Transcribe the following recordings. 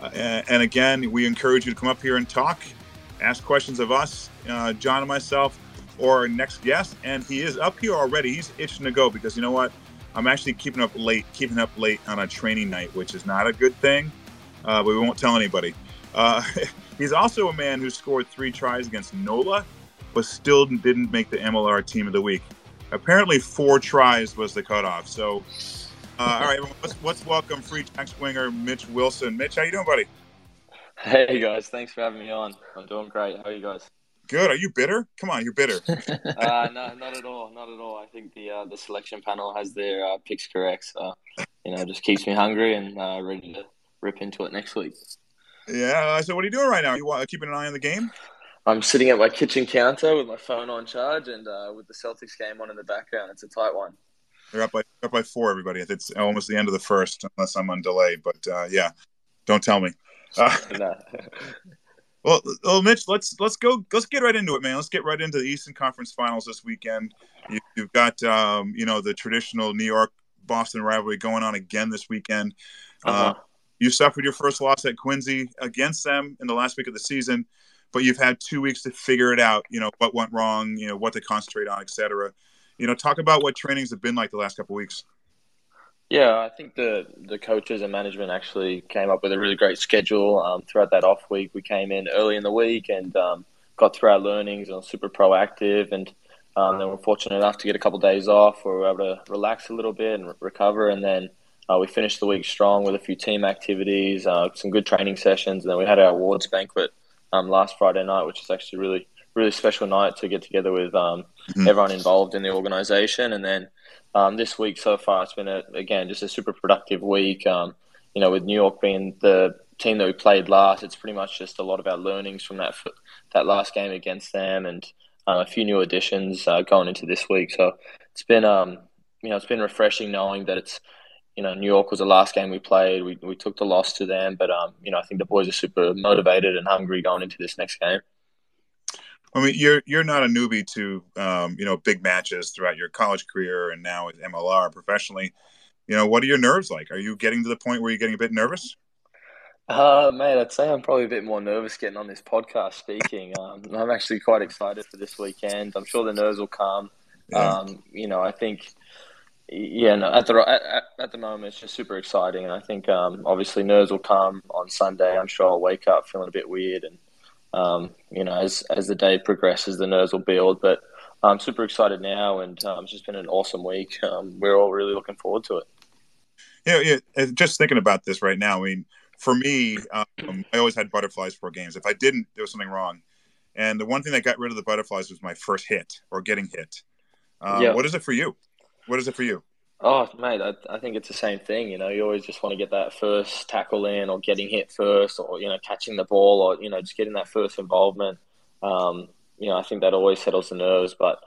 Uh, and again, we encourage you to come up here and talk, ask questions of us, uh, John and myself, or our next guest. And he is up here already. He's itching to go because you know what? I'm actually keeping up late, keeping up late on a training night, which is not a good thing. Uh, but we won't tell anybody. Uh, he's also a man who scored three tries against NOLA, but still didn't make the MLR Team of the Week. Apparently, four tries was the cutoff. So, all right, let's, let's welcome Free Jacks winger Mitch Wilson. Mitch, how you doing, buddy? Hey guys, thanks for having me on. I'm doing great. How are you guys? Good. Are you bitter? Come on, you're bitter. uh, no, not at all. Not at all. I think the uh, the selection panel has their uh, picks correct. So, you know, just keeps me hungry and uh, ready to rip into it next week. Yeah. So, what are you doing right now? Are you keeping an eye on the game? I'm sitting at my kitchen counter with my phone on charge and uh, with the Celtics game on in the background. It's a tight one. They're up by up by four. Everybody. It's almost the end of the first, unless I'm on delay. But uh, yeah, don't tell me. Well, well, Mitch, let's let's go. Let's get right into it, man. Let's get right into the Eastern Conference Finals this weekend. You, have got um, you know the traditional New York Boston rivalry going on again this weekend. Uh-huh. Uh, you suffered your first loss at Quincy against them in the last week of the season, but you've had two weeks to figure it out. You know what went wrong. You know what to concentrate on, etc. You know, talk about what trainings have been like the last couple weeks. Yeah, I think the the coaches and management actually came up with a really great schedule um, throughout that off week. We came in early in the week and um, got through our learnings and super proactive. And um, then we're fortunate enough to get a couple of days off where we were able to relax a little bit and re- recover. And then uh, we finished the week strong with a few team activities, uh, some good training sessions, and then we had our awards banquet um, last Friday night, which is actually really really special night to get together with um, mm-hmm. everyone involved in the organization. And then um, this week so far, it's been a, again just a super productive week. Um, you know, with New York being the team that we played last, it's pretty much just a lot of our learnings from that that last game against them, and uh, a few new additions uh, going into this week. So it's been um, you know it's been refreshing knowing that it's you know New York was the last game we played. We we took the loss to them, but um, you know I think the boys are super motivated and hungry going into this next game. I mean, you're you're not a newbie to um, you know big matches throughout your college career and now with MLR professionally. You know, what are your nerves like? Are you getting to the point where you're getting a bit nervous? Uh, mate, I'd say I'm probably a bit more nervous getting on this podcast speaking. Um, I'm actually quite excited for this weekend. I'm sure the nerves will come. Yeah. Um, you know, I think, yeah, no, at the at, at, the moment it's just super exciting, and I think um, obviously nerves will come on Sunday. I'm sure I'll wake up feeling a bit weird and um, you know, as as the day progresses, the nerves will build. But I'm super excited now, and um, it's just been an awesome week. Um, we're all really looking forward to it. Yeah, yeah. Just thinking about this right now. I mean, for me, um, I always had butterflies for games. If I didn't, there was something wrong. And the one thing that got rid of the butterflies was my first hit or getting hit. Uh, yeah. What is it for you? What is it for you? Oh, mate, I, I think it's the same thing. You know, you always just want to get that first tackle in, or getting hit first, or you know, catching the ball, or you know, just getting that first involvement. Um, you know, I think that always settles the nerves. But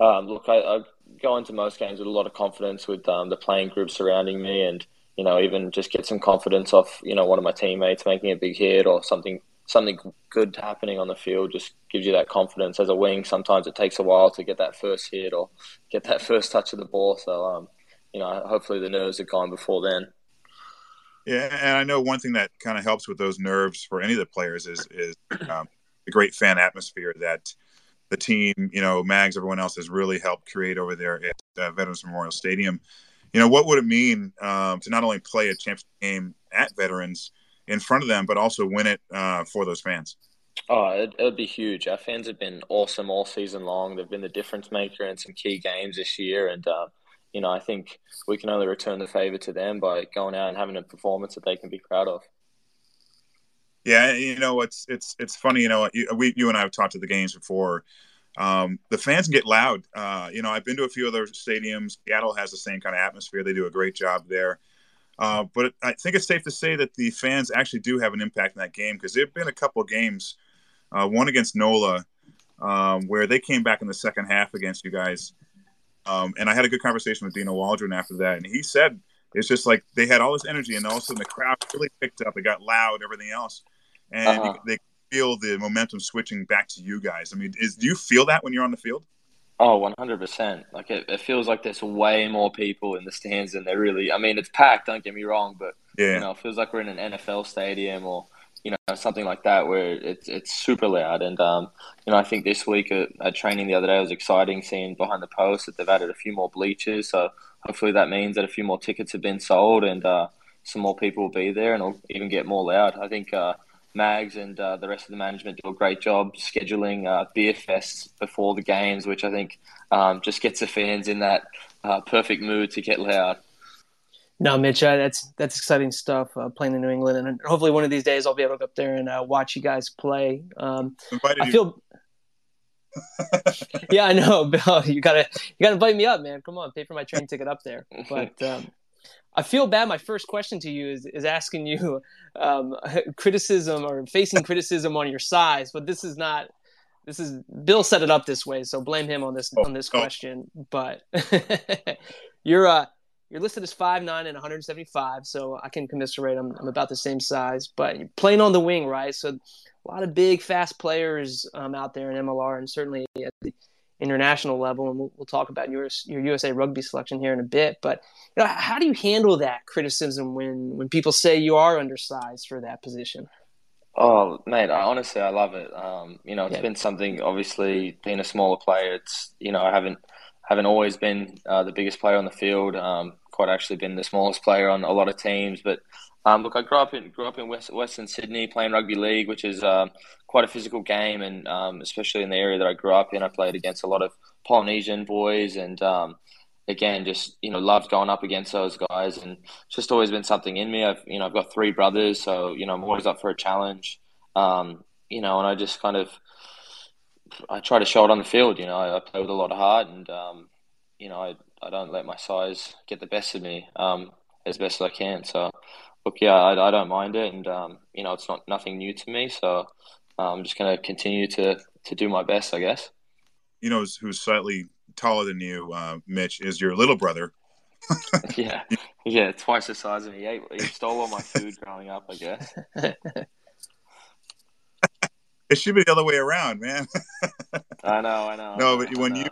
um, look, I, I, go into most games with a lot of confidence with um, the playing group surrounding me, and you know, even just get some confidence off you know one of my teammates making a big hit or something something good happening on the field just gives you that confidence. As a wing, sometimes it takes a while to get that first hit or get that first touch of the ball. So, um, you know, hopefully the nerves are gone before then. Yeah, and I know one thing that kind of helps with those nerves for any of the players is is um, the great fan atmosphere that the team, you know, Mags, everyone else has really helped create over there at uh, Veterans Memorial Stadium. You know, what would it mean um, to not only play a championship game at Veterans in front of them, but also win it uh, for those fans? Oh, it, would be huge. Our fans have been awesome all season long. They've been the difference maker in some key games this year, and uh, you know, I think we can only return the favor to them by going out and having a performance that they can be proud of. Yeah, you know, it's it's it's funny. You know, you, we you and I have talked to the games before. Um, the fans get loud. Uh, you know, I've been to a few other stadiums. Seattle has the same kind of atmosphere. They do a great job there. Uh, but I think it's safe to say that the fans actually do have an impact in that game because there have been a couple of games, uh, one against NOLA, um, where they came back in the second half against you guys um, and I had a good conversation with Dino Waldron after that, and he said it's just like they had all this energy, and all of a sudden the crowd really picked up. It got loud, everything else, and uh-huh. they feel the momentum switching back to you guys. I mean, is do you feel that when you're on the field? Oh, 100%. Like it, it feels like there's way more people in the stands than there really. I mean, it's packed. Don't get me wrong, but Yeah. You know, it feels like we're in an NFL stadium or you know something like that where it's it's super loud. And um, you know, I think this week at, at, training the other day was exciting seeing behind the post that they've added a few more bleachers. So hopefully that means that a few more tickets have been sold and uh, some more people will be there and it'll even get more loud. I think. Uh, Mags and uh, the rest of the management do a great job scheduling uh, beer fests before the games, which I think um, just gets the fans in that uh, perfect mood to get loud. No, Mitch, uh, that's that's exciting stuff. Uh, playing in New England, and hopefully one of these days I'll be able to go up there and uh, watch you guys play. Um, I feel. yeah, I know, Bill. You gotta you gotta invite me up, man. Come on, pay for my train ticket up there. But um, I feel bad. My first question to you is, is asking you um, criticism or facing criticism on your size, but this is not. This is Bill set it up this way, so blame him on this oh, on this oh. question. But you're uh you're listed as five nine and 175, so I can commiserate. I'm, I'm about the same size, but you're playing on the wing, right? So a lot of big, fast players um, out there in MLR, and certainly at the international level, and we'll, we'll talk about your your USA rugby selection here in a bit. But you know, how do you handle that criticism when when people say you are undersized for that position? Oh, mate, I, honestly, I love it. Um, you know, it's yeah. been something. Obviously, being a smaller player, it's you know, I haven't haven't always been uh, the biggest player on the field. Um, quite actually been the smallest player on a lot of teams, but um, look, I grew up in grew up in West, Western Sydney playing rugby league, which is uh, quite a physical game, and um, especially in the area that I grew up in, I played against a lot of Polynesian boys, and um, again, just you know, loved going up against those guys, and just always been something in me. I've you know, I've got three brothers, so you know, I'm always up for a challenge, um, you know, and I just kind of I try to show it on the field. You know, I, I play with a lot of heart, and um, you know, I I don't let my size get the best of me um, as best as I can. So look, yeah, I, I don't mind it, and um, you know, it's not nothing new to me. So uh, I'm just going to continue to to do my best, I guess. You know, who's slightly taller than you, uh, Mitch, is your little brother. yeah, yeah, twice the size of me. He, he stole all my food growing up, I guess. it should be the other way around, man. I know, I know. No, but when you,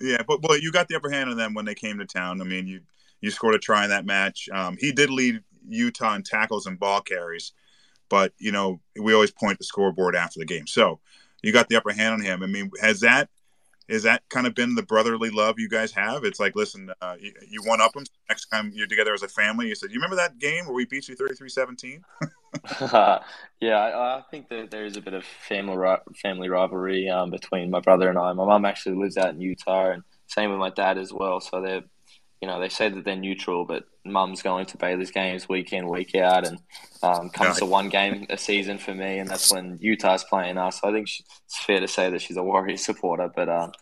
yeah, but well, you got the upper hand on them when they came to town. I mean, you you scored a try in that match. Um, he did lead Utah in tackles and ball carries, but you know we always point the scoreboard after the game. So you got the upper hand on him. I mean, has that is that kind of been the brotherly love you guys have? It's like, listen, uh, you, you one up them. Next time you're together as a family, you said, you remember that game where we beat you 33-17? yeah, I, I, think that there is a bit of family family rivalry um, between my brother and I. My mum actually lives out in Utah, and same with my dad as well. So they're you know, they say that they're neutral, but mum's going to Bailey's games week in, week out, and um, comes to one game a season for me, and that's when Utah's playing us. I think she, it's fair to say that she's a Warriors supporter, but um,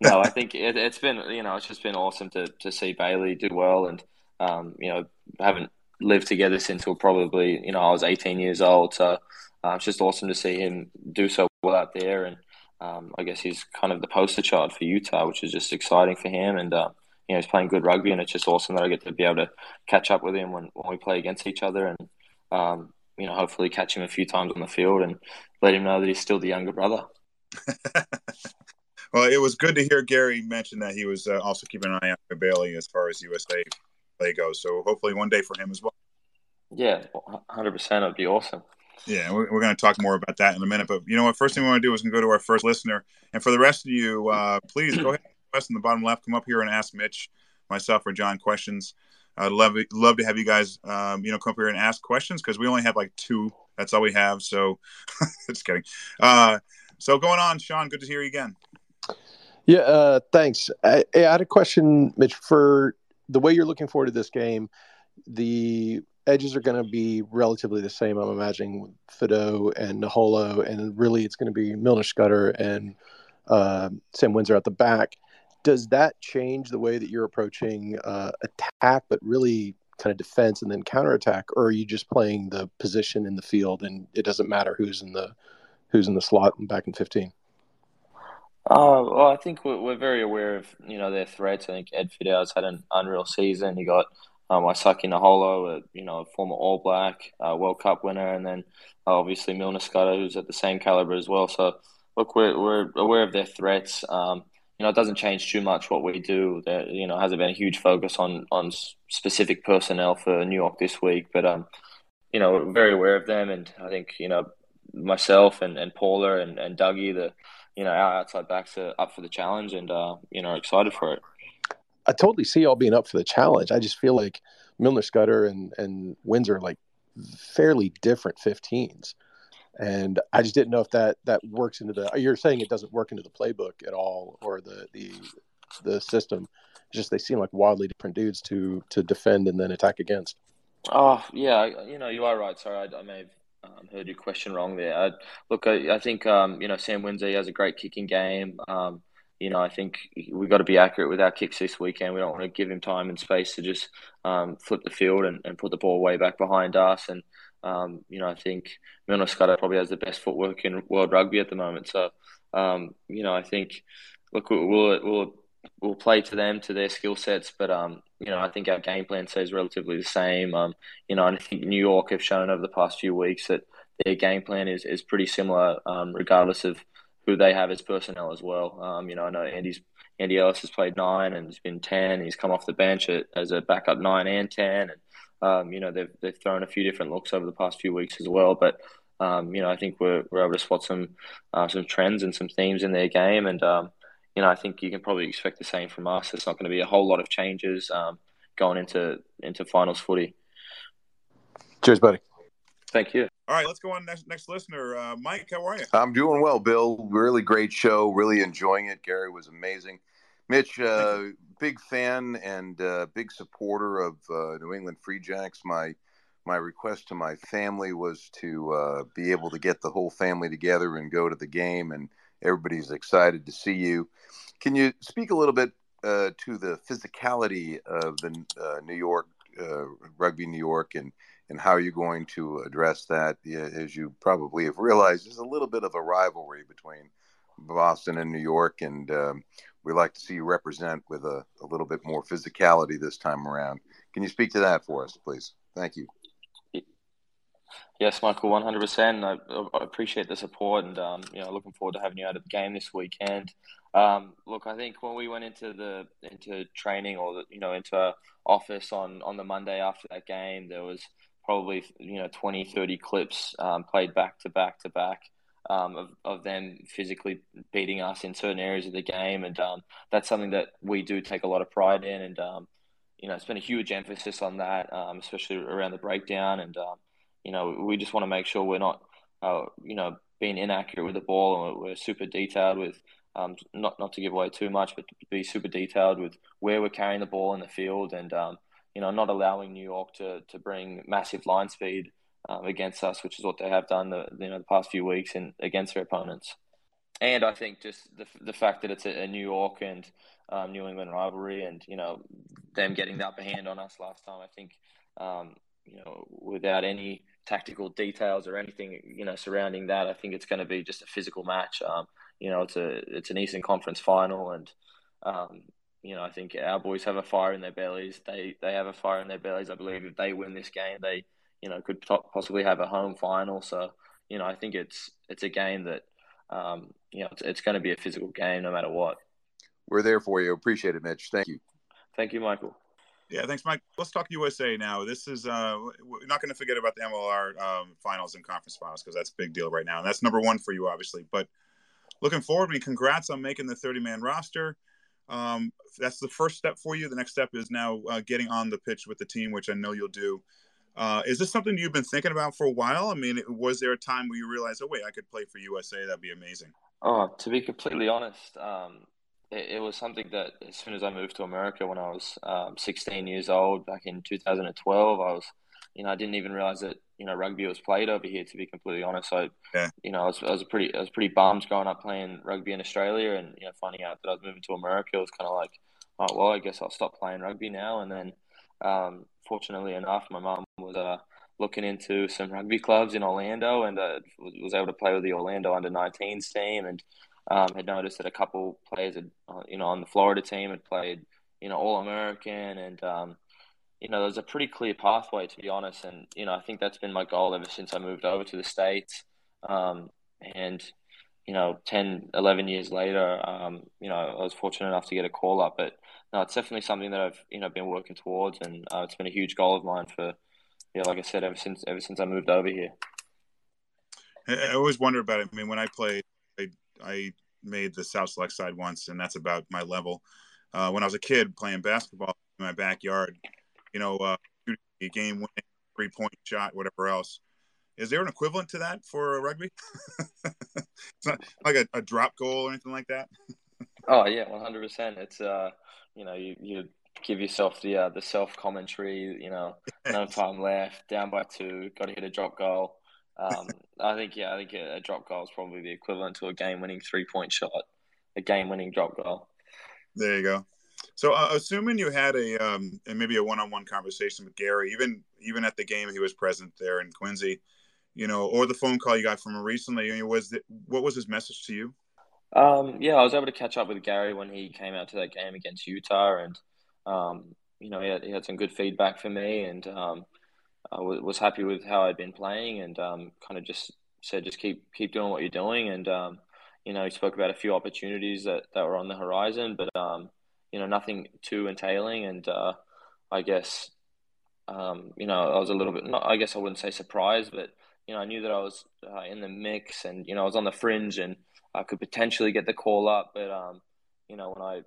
no, I think it, has been, you know, it's just been awesome to, to see Bailey do well, and um, you know, haven't lived together since we probably, you know, I was 18 years old, so uh, it's just awesome to see him do so well out there, and um, I guess he's kind of the poster child for Utah, which is just exciting for him, and. Uh, you know he's playing good rugby, and it's just awesome that I get to be able to catch up with him when, when we play against each other, and um, you know hopefully catch him a few times on the field and let him know that he's still the younger brother. well, it was good to hear Gary mention that he was uh, also keeping an eye out for Bailey as far as USA play goes. So hopefully one day for him as well. Yeah, hundred percent. It'd be awesome. Yeah, we're, we're going to talk more about that in a minute. But you know what? First thing we want to do is go to our first listener. And for the rest of you, uh, please go ahead in the bottom left. Come up here and ask Mitch, myself, or John questions. I'd love love to have you guys, um, you know, come up here and ask questions because we only have like two. That's all we have. So, just kidding. Uh, so going on, Sean. Good to hear you again. Yeah, uh, thanks. I, I had a question, Mitch, for the way you're looking forward to this game. The edges are going to be relatively the same. I'm imagining Fidow and Naholo, and really it's going to be Milner Skudder and uh, Sam Windsor at the back does that change the way that you're approaching uh, attack, but really kind of defense and then counterattack, or are you just playing the position in the field and it doesn't matter who's in the who's in the slot and back in 15? Uh, well, I think we're, we're, very aware of you know their threats. I think Ed Fidow's had an unreal season. He got um, Waisake Naholo, a you know a former All Black, uh, World Cup winner, and then uh, obviously Milner Skudder, who's at the same caliber as well. So look, we're, we're aware of their threats. Um, you know, it doesn't change too much what we do. There, you know, hasn't been a huge focus on on specific personnel for New York this week, but um, you know, very aware of them, and I think you know myself and and Paula and and Dougie, the you know our outside backs are up for the challenge, and uh, you know, excited for it. I totally see y'all being up for the challenge. I just feel like Milner Skudder and and Windsor like fairly different 15s and I just didn't know if that that works into the. You're saying it doesn't work into the playbook at all, or the the the system. just they seem like wildly different dudes to to defend and then attack against. Oh yeah, you know you are right. Sorry, I, I may have um, heard your question wrong there. I, look, I, I think um, you know Sam Windsor has a great kicking game. Um, you know, I think we've got to be accurate with our kicks this weekend. We don't want to give him time and space to just um, flip the field and, and put the ball way back behind us. And um, you know, I think Milner Skudder probably has the best footwork in world rugby at the moment. So, um, you know, I think look, we'll we'll we'll play to them to their skill sets, but um, you know, I think our game plan stays relatively the same. Um, you know, and I think New York have shown over the past few weeks that their game plan is is pretty similar, um, regardless of who they have as personnel as well. Um, you know, I know Andy's Andy Ellis has played nine and he's been ten. He's come off the bench as a backup nine and ten, and um, you know, they've they've thrown a few different looks over the past few weeks as well. But um, you know, I think we're we're able to spot some uh, some trends and some themes in their game, and um, you know, I think you can probably expect the same from us. It's not going to be a whole lot of changes um, going into into finals footy. Cheers, buddy. Thank you. All right, let's go on next next listener. Uh, Mike, how are you? I'm doing well, Bill. Really great show. Really enjoying it. Gary was amazing. Mitch, uh, big fan and uh, big supporter of uh, New England Free Jacks. My my request to my family was to uh, be able to get the whole family together and go to the game, and everybody's excited to see you. Can you speak a little bit uh, to the physicality of the uh, New York rugby, New York, and and how you're going to address that? As you probably have realized, there's a little bit of a rivalry between Boston and New York, and um, we like to see you represent with a, a little bit more physicality this time around. Can you speak to that for us, please? Thank you. Yes, Michael, one hundred percent. I appreciate the support, and um, you know, looking forward to having you out of the game this weekend. Um, look, I think when we went into the into training or the, you know into our office on on the Monday after that game, there was probably you know 20, 30 clips um, played back to back to back um, of, of them physically beating us in certain areas of the game. And um, that's something that we do take a lot of pride in. And, um, you know, it's been a huge emphasis on that, um, especially around the breakdown. And, um, you know, we just want to make sure we're not, uh, you know, being inaccurate with the ball and we're super detailed with, um, not, not to give away too much, but to be super detailed with where we're carrying the ball in the field and, you know, not allowing New York to, to bring massive line speed um, against us, which is what they have done the you know the past few weeks and against their opponents. And I think just the the fact that it's a, a New York and um, New England rivalry, and you know them getting the upper hand on us last time, I think um, you know without any tactical details or anything you know surrounding that, I think it's going to be just a physical match. Um, you know, it's a it's an Eastern Conference final, and um, you know I think our boys have a fire in their bellies. They they have a fire in their bellies. I believe if they win this game, they you know, could possibly have a home final. So, you know, I think it's it's a game that, um, you know, it's, it's going to be a physical game no matter what. We're there for you. Appreciate it, Mitch. Thank you. Thank you, Michael. Yeah, thanks, Mike. Let's talk USA now. This is uh, we're not going to forget about the MLR um, finals and conference finals because that's a big deal right now, and that's number one for you, obviously. But looking forward, I mean, congrats on making the 30 man roster. Um, that's the first step for you. The next step is now uh, getting on the pitch with the team, which I know you'll do. Uh, is this something you've been thinking about for a while? I mean, was there a time where you realized, oh wait, I could play for USA? That'd be amazing. Oh, to be completely honest, um, it, it, was something that as soon as I moved to America when I was um, 16 years old back in 2012, I was, you know, I didn't even realize that you know rugby was played over here. To be completely honest, so yeah. you know, I was, I was pretty, I was pretty bummed growing up playing rugby in Australia, and you know, finding out that I was moving to America, it was kind of like, oh well, I guess I'll stop playing rugby now, and then. Um, fortunately enough, my mum was uh, looking into some rugby clubs in Orlando and uh, was able to play with the Orlando under 19s team and um, had noticed that a couple players had, uh, you know, on the Florida team had played, you know, All American and, um, you know, there's a pretty clear pathway to be honest. And, you know, I think that's been my goal ever since I moved over to the States. Um, and, you know, 10, 11 years later, um, you know, I was fortunate enough to get a call up. But no, it's definitely something that I've you know been working towards, and uh, it's been a huge goal of mine for, yeah, like I said, ever since ever since I moved over here. I always wonder about it. I mean, when I played, I, I made the South Select side once, and that's about my level. Uh, when I was a kid playing basketball in my backyard, you know, uh, game winning three point shot, whatever else. Is there an equivalent to that for rugby? it's not like a, a, drop goal or anything like that. oh yeah, one hundred percent. It's uh, you know, you, you give yourself the uh, the self commentary. You know, no time left, down by two, got to hit a drop goal. Um, I think yeah, I think a, a drop goal is probably the equivalent to a game winning three point shot, a game winning drop goal. There you go. So, uh, assuming you had a um, and maybe a one-on-one conversation with Gary, even even at the game he was present there in Quincy, you know, or the phone call you got from him recently, was the, what was his message to you? Um, yeah, I was able to catch up with Gary when he came out to that game against Utah, and um, you know, he had, he had, some good feedback for me, and um, I w- was happy with how I'd been playing, and um, kind of just said, just keep keep doing what you're doing, and um, you know, he spoke about a few opportunities that, that were on the horizon, but um, you know, nothing too entailing, and uh, I guess you know, I was a little bit, not, I guess I wouldn't say surprised, but you know, I knew that I was uh, in the mix, and you know, I was on the fringe, and I could potentially get the call up, but um, you know, when I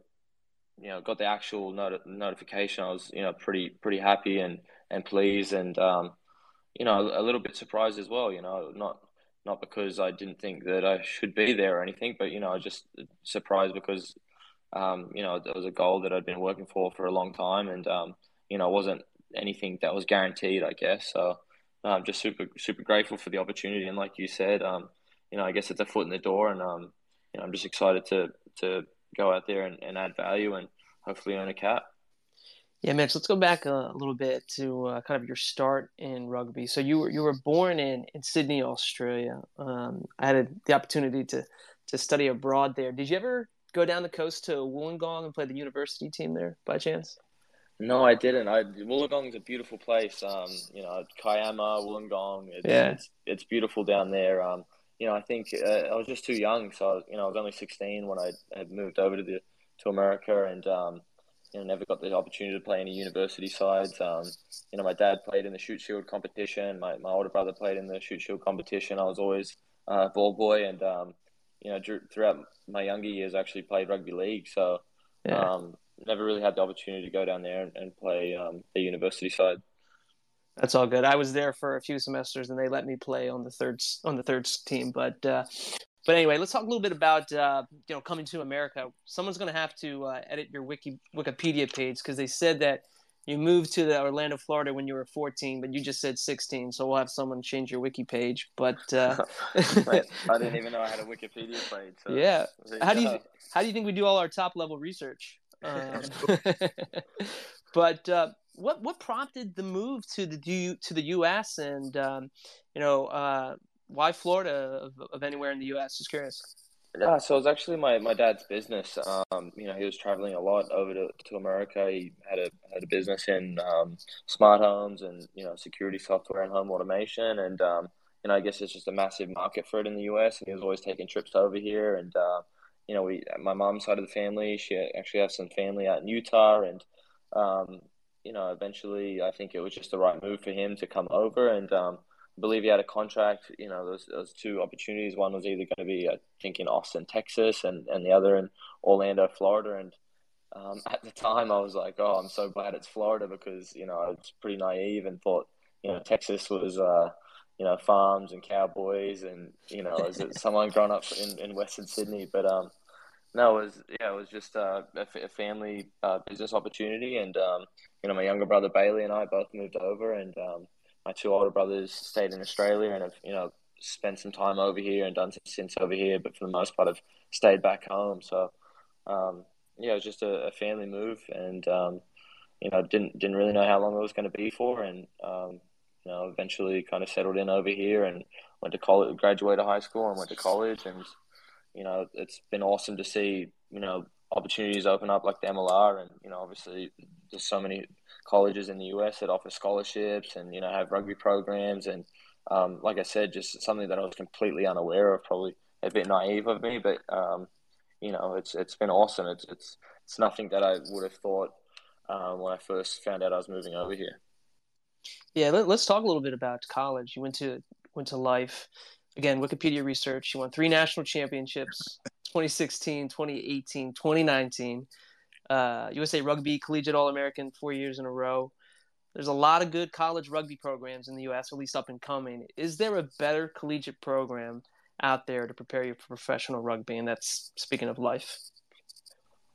you know got the actual not- notification, I was you know pretty pretty happy and and pleased, and um, you know a, little bit surprised as well. You know, not not because I didn't think that I should be there or anything, but you know, I just surprised because um, you know it was a goal that I'd been working for for a long time, and um, you know, it wasn't anything that was guaranteed, I guess. So I'm just super super grateful for the opportunity, and like you said, um, you know, I guess it's a foot in the door, and um, you know, I'm just excited to to go out there and, and add value and hopefully earn a cap. Yeah, Mitch. Let's go back a, little bit to uh, kind of your start in rugby. So you were you were born in, in Sydney, Australia. Um, I had a, the opportunity to to study abroad there. Did you ever go down the coast to Wollongong and play the university team there by chance? No, I didn't. I Wollongong's a beautiful place. Um, you know, Kiama, Wollongong. It's, yeah. it's, it's beautiful down there. Um, you know, I think uh, I was just too young. So, was, you know, I was only 16 when I had moved over to the to America, and um, you know, never got the opportunity to play any university sides. Um, you know, my dad played in the Shute Shield competition. My my older brother played in the Shute Shield competition. I was always uh, ball boy, and um, you know, throughout my younger years, I actually played rugby league. So, yeah. um, never really had the opportunity to go down there and, and play um, the university side. That's all good. I was there for a few semesters, and they let me play on the third on the third team. But uh, but anyway, let's talk a little bit about uh, you know coming to America. Someone's going to have to uh, edit your wiki Wikipedia page because they said that you moved to the Orlando, Florida when you were 14, but you just said 16. So we'll have someone change your wiki page. But uh... I didn't even know I had a Wikipedia page. So yeah, how do you how do you think we do all our top level research? Um, but uh, what what prompted the move to the to the U.S. and um, you know uh, why Florida of, of, anywhere in the U.S. Just curious. Yeah, so it was actually my, my dad's business. Um, you know, he was traveling a lot over to, to America. He had a had a business in um, smart homes and you know security software and home automation. And um, you know, I guess it's just a massive market for it in the U.S. And he was always taking trips over here. And uh, you know, we my mom's side of the family, she actually has some family out in Utah, and um, you know, eventually, I think it was just the right move for him to come over, and um, I believe he had a contract. You know, those those two opportunities. One was either going to be, I think, in Austin, Texas, and and the other in Orlando, Florida, and um, at the time, I was like, "Oh, I'm so glad it's Florida," because you know I was pretty naive and thought, you know, Texas was, uh, you know, farms and cowboys, and you know, as someone grown up in, in Western Sydney. But um, no, it was yeah, it was just uh, a, family uh, business opportunity, and um, you know, my younger brother Bailey and I both moved over, and um, my two older brothers stayed in Australia and have you know spent some time over here and done some stints over here, but for the most part, have stayed back home. So um, yeah, it was just a, a family move, and um, you know, didn't didn't really know how long it was going to be for, and um, you know, eventually kind of settled in over here and went to college, graduated high school, and went to college, and you know, it's been awesome to see, you know, opportunities open up like the MLR, and you know, obviously there's so many colleges in the US that offer scholarships and you know have rugby programs, and um, like I said, just something that I was completely unaware of probably a bit naive of me, but um, you know, it's it's been awesome. It's it's it's nothing that I would have thought um, when I first found out I was moving over here. Yeah, let, us talk a little bit about college. You went to went to Life. Again, Wikipedia research. You won three national championships: 2016, 2018, 2019. Uh, USA Rugby Collegiate All American four years in a row. There's a lot of good college rugby programs in the U.S., at least up and coming. Is there a better collegiate program out there to prepare you for professional rugby? And that's speaking of life.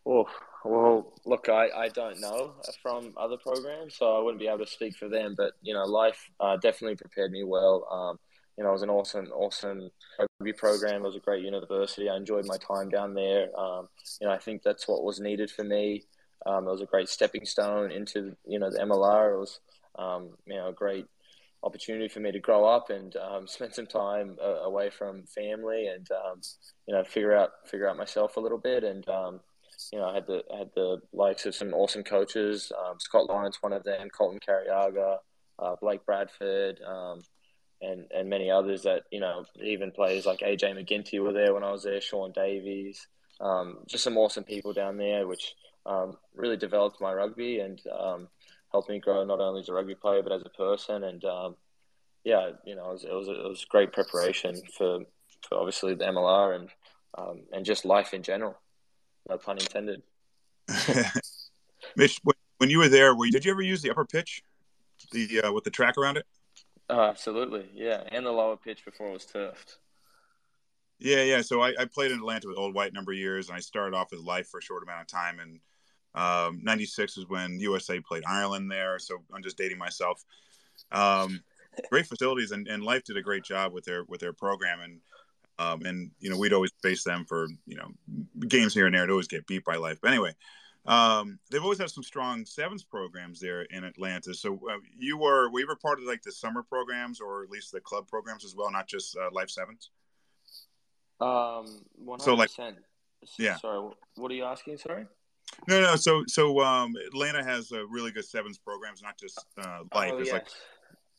Oh, well, look, I, I don't know from other programs, so I wouldn't be able to speak for them. But you know, life uh, definitely prepared me well. Um, you know, it was an awesome, awesome rugby program. It was a great university. I enjoyed my time down there. Um, you know, I think that's what was needed for me. Um, it was a great stepping stone into you know the MLR. It was um, you know a great opportunity for me to grow up and um, spend some time uh, away from family and um, you know figure out figure out myself a little bit and um, you know I had the I had the likes of some awesome coaches Scott Lawrence one of them Colton Cariaga, uh, Blake Bradford um, and and many others that you know even players like AJ McGinty were there when I was there Sean Davies um, just some awesome people down there which really developed my rugby and helped me grow not only as a rugby player but as a person. And um, yeah, you know, it was, it was, it was great preparation for, for obviously the MLR and um, and just life in general. No pun intended. Mitch, when you were there, were you, did you ever use the upper pitch, the uh, with the track around it? Uh, absolutely, yeah, and the lower pitch before it was turfed. Yeah, yeah. So I, I, played in Atlanta with Old White number of years, and I started off with Life for a short amount of time, and um, 96 is when USA played Ireland there. So I'm just dating myself. Um, great facilities and, and Life did a great job with their with their program and um, and you know we'd always face them for you know games here and there to always get beat by Life. But anyway, um, they've always had some strong sevens programs there in Atlanta. So uh, you were we were part of like the summer programs or at least the club programs as well, not just uh, Life Sevens. Um, 100%. So like, yeah. Sorry, what are you asking? Sorry. No, no. So, so um, Atlanta has a really good sevens programs, not just uh, life. Oh, it's like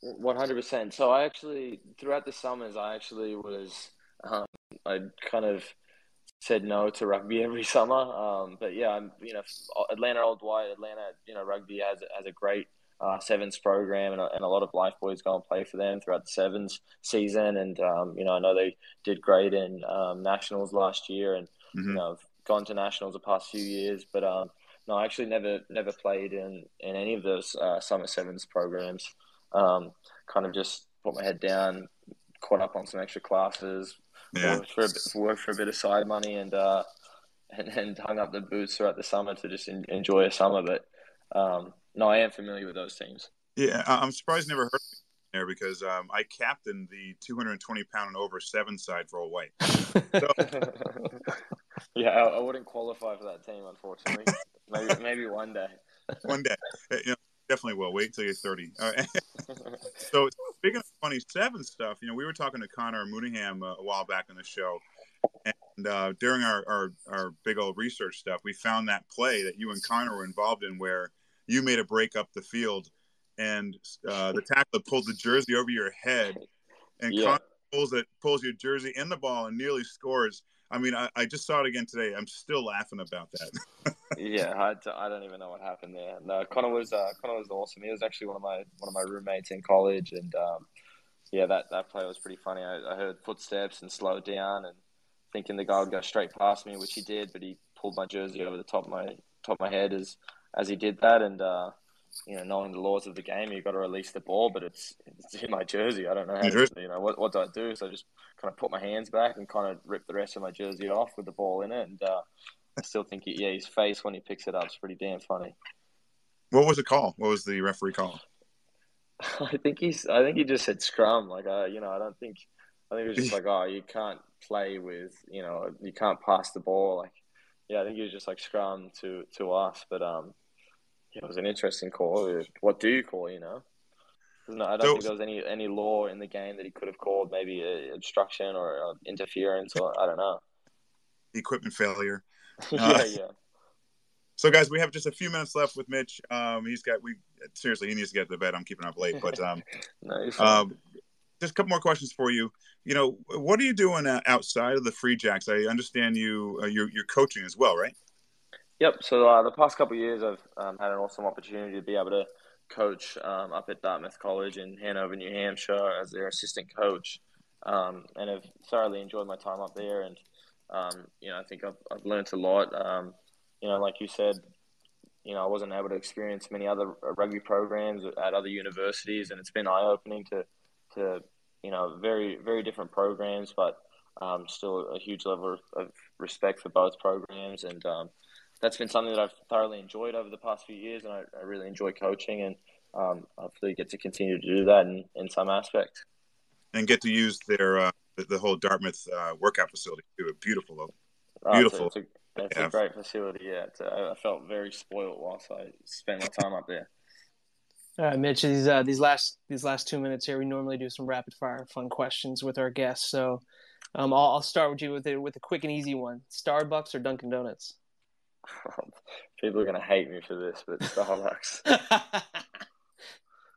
one hundred percent. So I actually throughout the summers, I actually was um, I kind of said no to rugby every summer. Um, but yeah, I'm you know Atlanta Old White, Atlanta you know rugby has has a great uh, sevens program, and a, and a lot of life boys go and play for them throughout the sevens season. And um, you know I know they did great in um, nationals last year, and mm-hmm. you know gone to nationals the past few years, but um, no, I actually never never played in in any of those uh, summer sevens programs. Um, kind of just put my head down, caught up on some extra classes, yeah. worked for a bit, worked for a bit of side money, and uh, and, and hung up the boots throughout the summer to just in, enjoy a summer. But um, no, I am familiar with those teams. Yeah, I'm surprised never heard of them there because um, I captained the 220 pound and over seven side for a white. So, yeah, I, I, wouldn't qualify for that team, unfortunately. maybe maybe one day. One day, you know, definitely will. Wait until you're 30. so speaking of funny seven stuff, you know, we were talking to Connor Mooneyham uh, a while back on the show, and uh, during our, our our big old research stuff, we found that play that you and Connor were involved in where you made a break up the field, and uh, the tackler pulled the jersey over your head, and yeah. Connor pulls it pulls your jersey in the ball and nearly scores I mean, I, I just saw it again today. I'm still laughing about that. yeah, I, I don't even know what happened there. No, Connor was uh, Connor was awesome. He was actually one of my one of my roommates in college, and um, yeah, that, that play was pretty funny. I, I heard footsteps and slowed down, and thinking the guy would go straight past me, which he did, but he pulled my jersey over the top of my top of my head as as he did that, and uh, you know, knowing the laws of the game, you've got to release the ball, but it's, it's in my jersey. I don't know how to, you know, what, what do I do? So I just kind of put my hands back and kind of rip the rest of my jersey off with the ball in it. And uh, I still think, he, yeah, his face when he picks it up is pretty damn funny. What was the call? What was the referee call? I think he's, I think he just said scrum. Like, uh, you know, I don't think, I think it was just like, oh, you can't play with, you know, you can't pass the ball. Like, yeah, I think he was just like scrum to, to us. But, um, it was an interesting call. What do you call? You know, no, I don't so, think there was any any law in the game that he could have called maybe a obstruction or a interference or I don't know. Equipment failure. yeah, uh, yeah. So, guys, we have just a few minutes left with Mitch. Um, he's got we seriously he needs to get to bed. I'm keeping up late, but um, no, um, just a couple more questions for you. You know, what are you doing uh, outside of the Free Jacks? I understand you uh, you're, you're coaching as well, right? Yep. So uh, the past couple of years, I've um, had an awesome opportunity to be able to coach um, up at Dartmouth College in Hanover, New Hampshire, as their assistant coach, um, and have thoroughly enjoyed my time up there. And um, you know, I think I've, I've learned a lot. Um, you know, like you said, you know, I wasn't able to experience many other rugby programs at other universities, and it's been eye opening to to you know very very different programs, but um, still a huge level of respect for both programs, and that's been something that I've thoroughly enjoyed over the past few years, and I, I really enjoy coaching, and um, hopefully get to continue to do that in, in some aspect. And get to use their uh, the, the, whole Dartmouth uh, workout facility too. Beautiful, beautiful. Oh, it's, a, it's, a, it's yeah. a, great facility. Yeah, I felt very spoiled whilst I spent my time up there. All right, Mitch. These uh, these last these last two minutes here, we normally do some rapid fire fun questions with our guests. So, um, I'll, I'll start with you with a, with a quick and easy one: Starbucks or Dunkin' Donuts? People are gonna hate me for this, but Starbucks.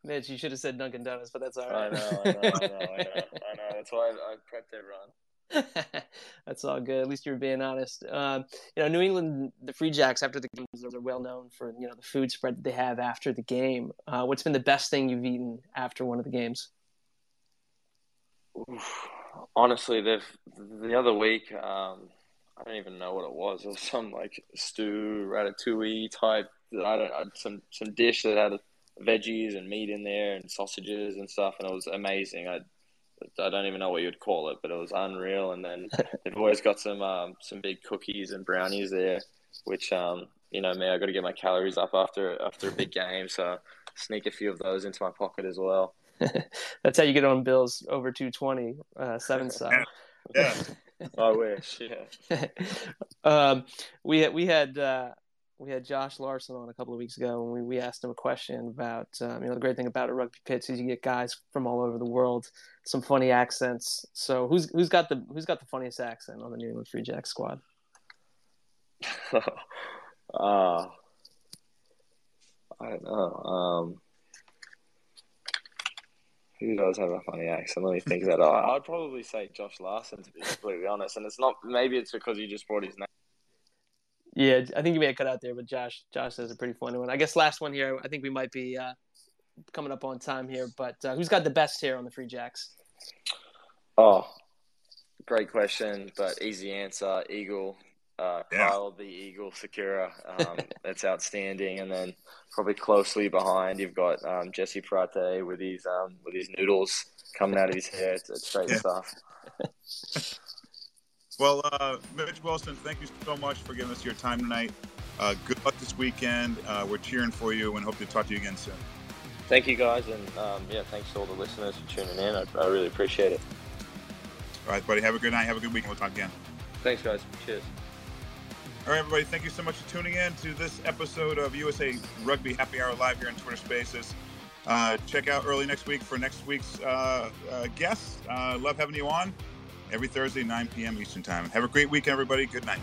Mitch, you should have said Dunkin' Donuts, but that's all right. I know, I know, I know, I know. I know. That's why I, I prepped everyone. That's all good. At least you're being honest. Um, you know, New England, the Free Jacks after the games are well known for you know the food spread that they have after the game. Uh, what's been the best thing you've eaten after one of the games? Honestly, the the other week, um, I don't even know what it was. It was some like stew, ratatouille type. I don't some some dish that had veggies and meat in there and sausages and stuff, and it was amazing. I I don't even know what you'd call it, but it was unreal. And then they've always got some um, some big cookies and brownies there, which um, you know me, I got to get my calories up after after a big game, so sneak a few of those into my pocket as well. That's how you get on bills over two twenty uh, seven star. yeah, I wish. Yeah. um, we had we had uh, we had Josh Larson on a couple of weeks ago, and we, we asked him a question about um, you know the great thing about a rugby pitch is you get guys from all over the world, some funny accents. So who's who's got the who's got the funniest accent on the New England Free Jack squad? uh, I don't know. Um, who does have a funny accent? Let me think about it. I'd probably say Josh Larson to be completely honest, and it's not. Maybe it's because he just brought his name yeah, I think you may have cut out there, but Josh, Josh has a pretty funny one. I guess last one here. I think we might be uh, coming up on time here, but uh, who's got the best here on the Free Jacks? Oh, great question, but easy answer. Eagle, uh, yeah. Kyle the Eagle Sakura. Um, that's outstanding, and then probably closely behind you've got um, Jesse Prate with his um, with his noodles coming out of his hair. It's, it's great yeah. stuff. Well, uh, Mitch Wilson, thank you so much for giving us your time tonight. Uh, good luck this weekend. Uh, we're cheering for you and hope to talk to you again soon. Thank you, guys, and um, yeah, thanks to all the listeners for tuning in. I, I, really appreciate it. All right, buddy. Have a good night. Have a good weekend. We'll talk again. Thanks, guys. Cheers. All right, everybody. Thank you so much for tuning in to this episode of USA Rugby Happy Hour live here on Twitter Spaces. Uh, check out early next week for next week's uh, uh, guest. love having you on every Thursday, 9 p.m. Eastern Time. Have a great week, everybody. Good night.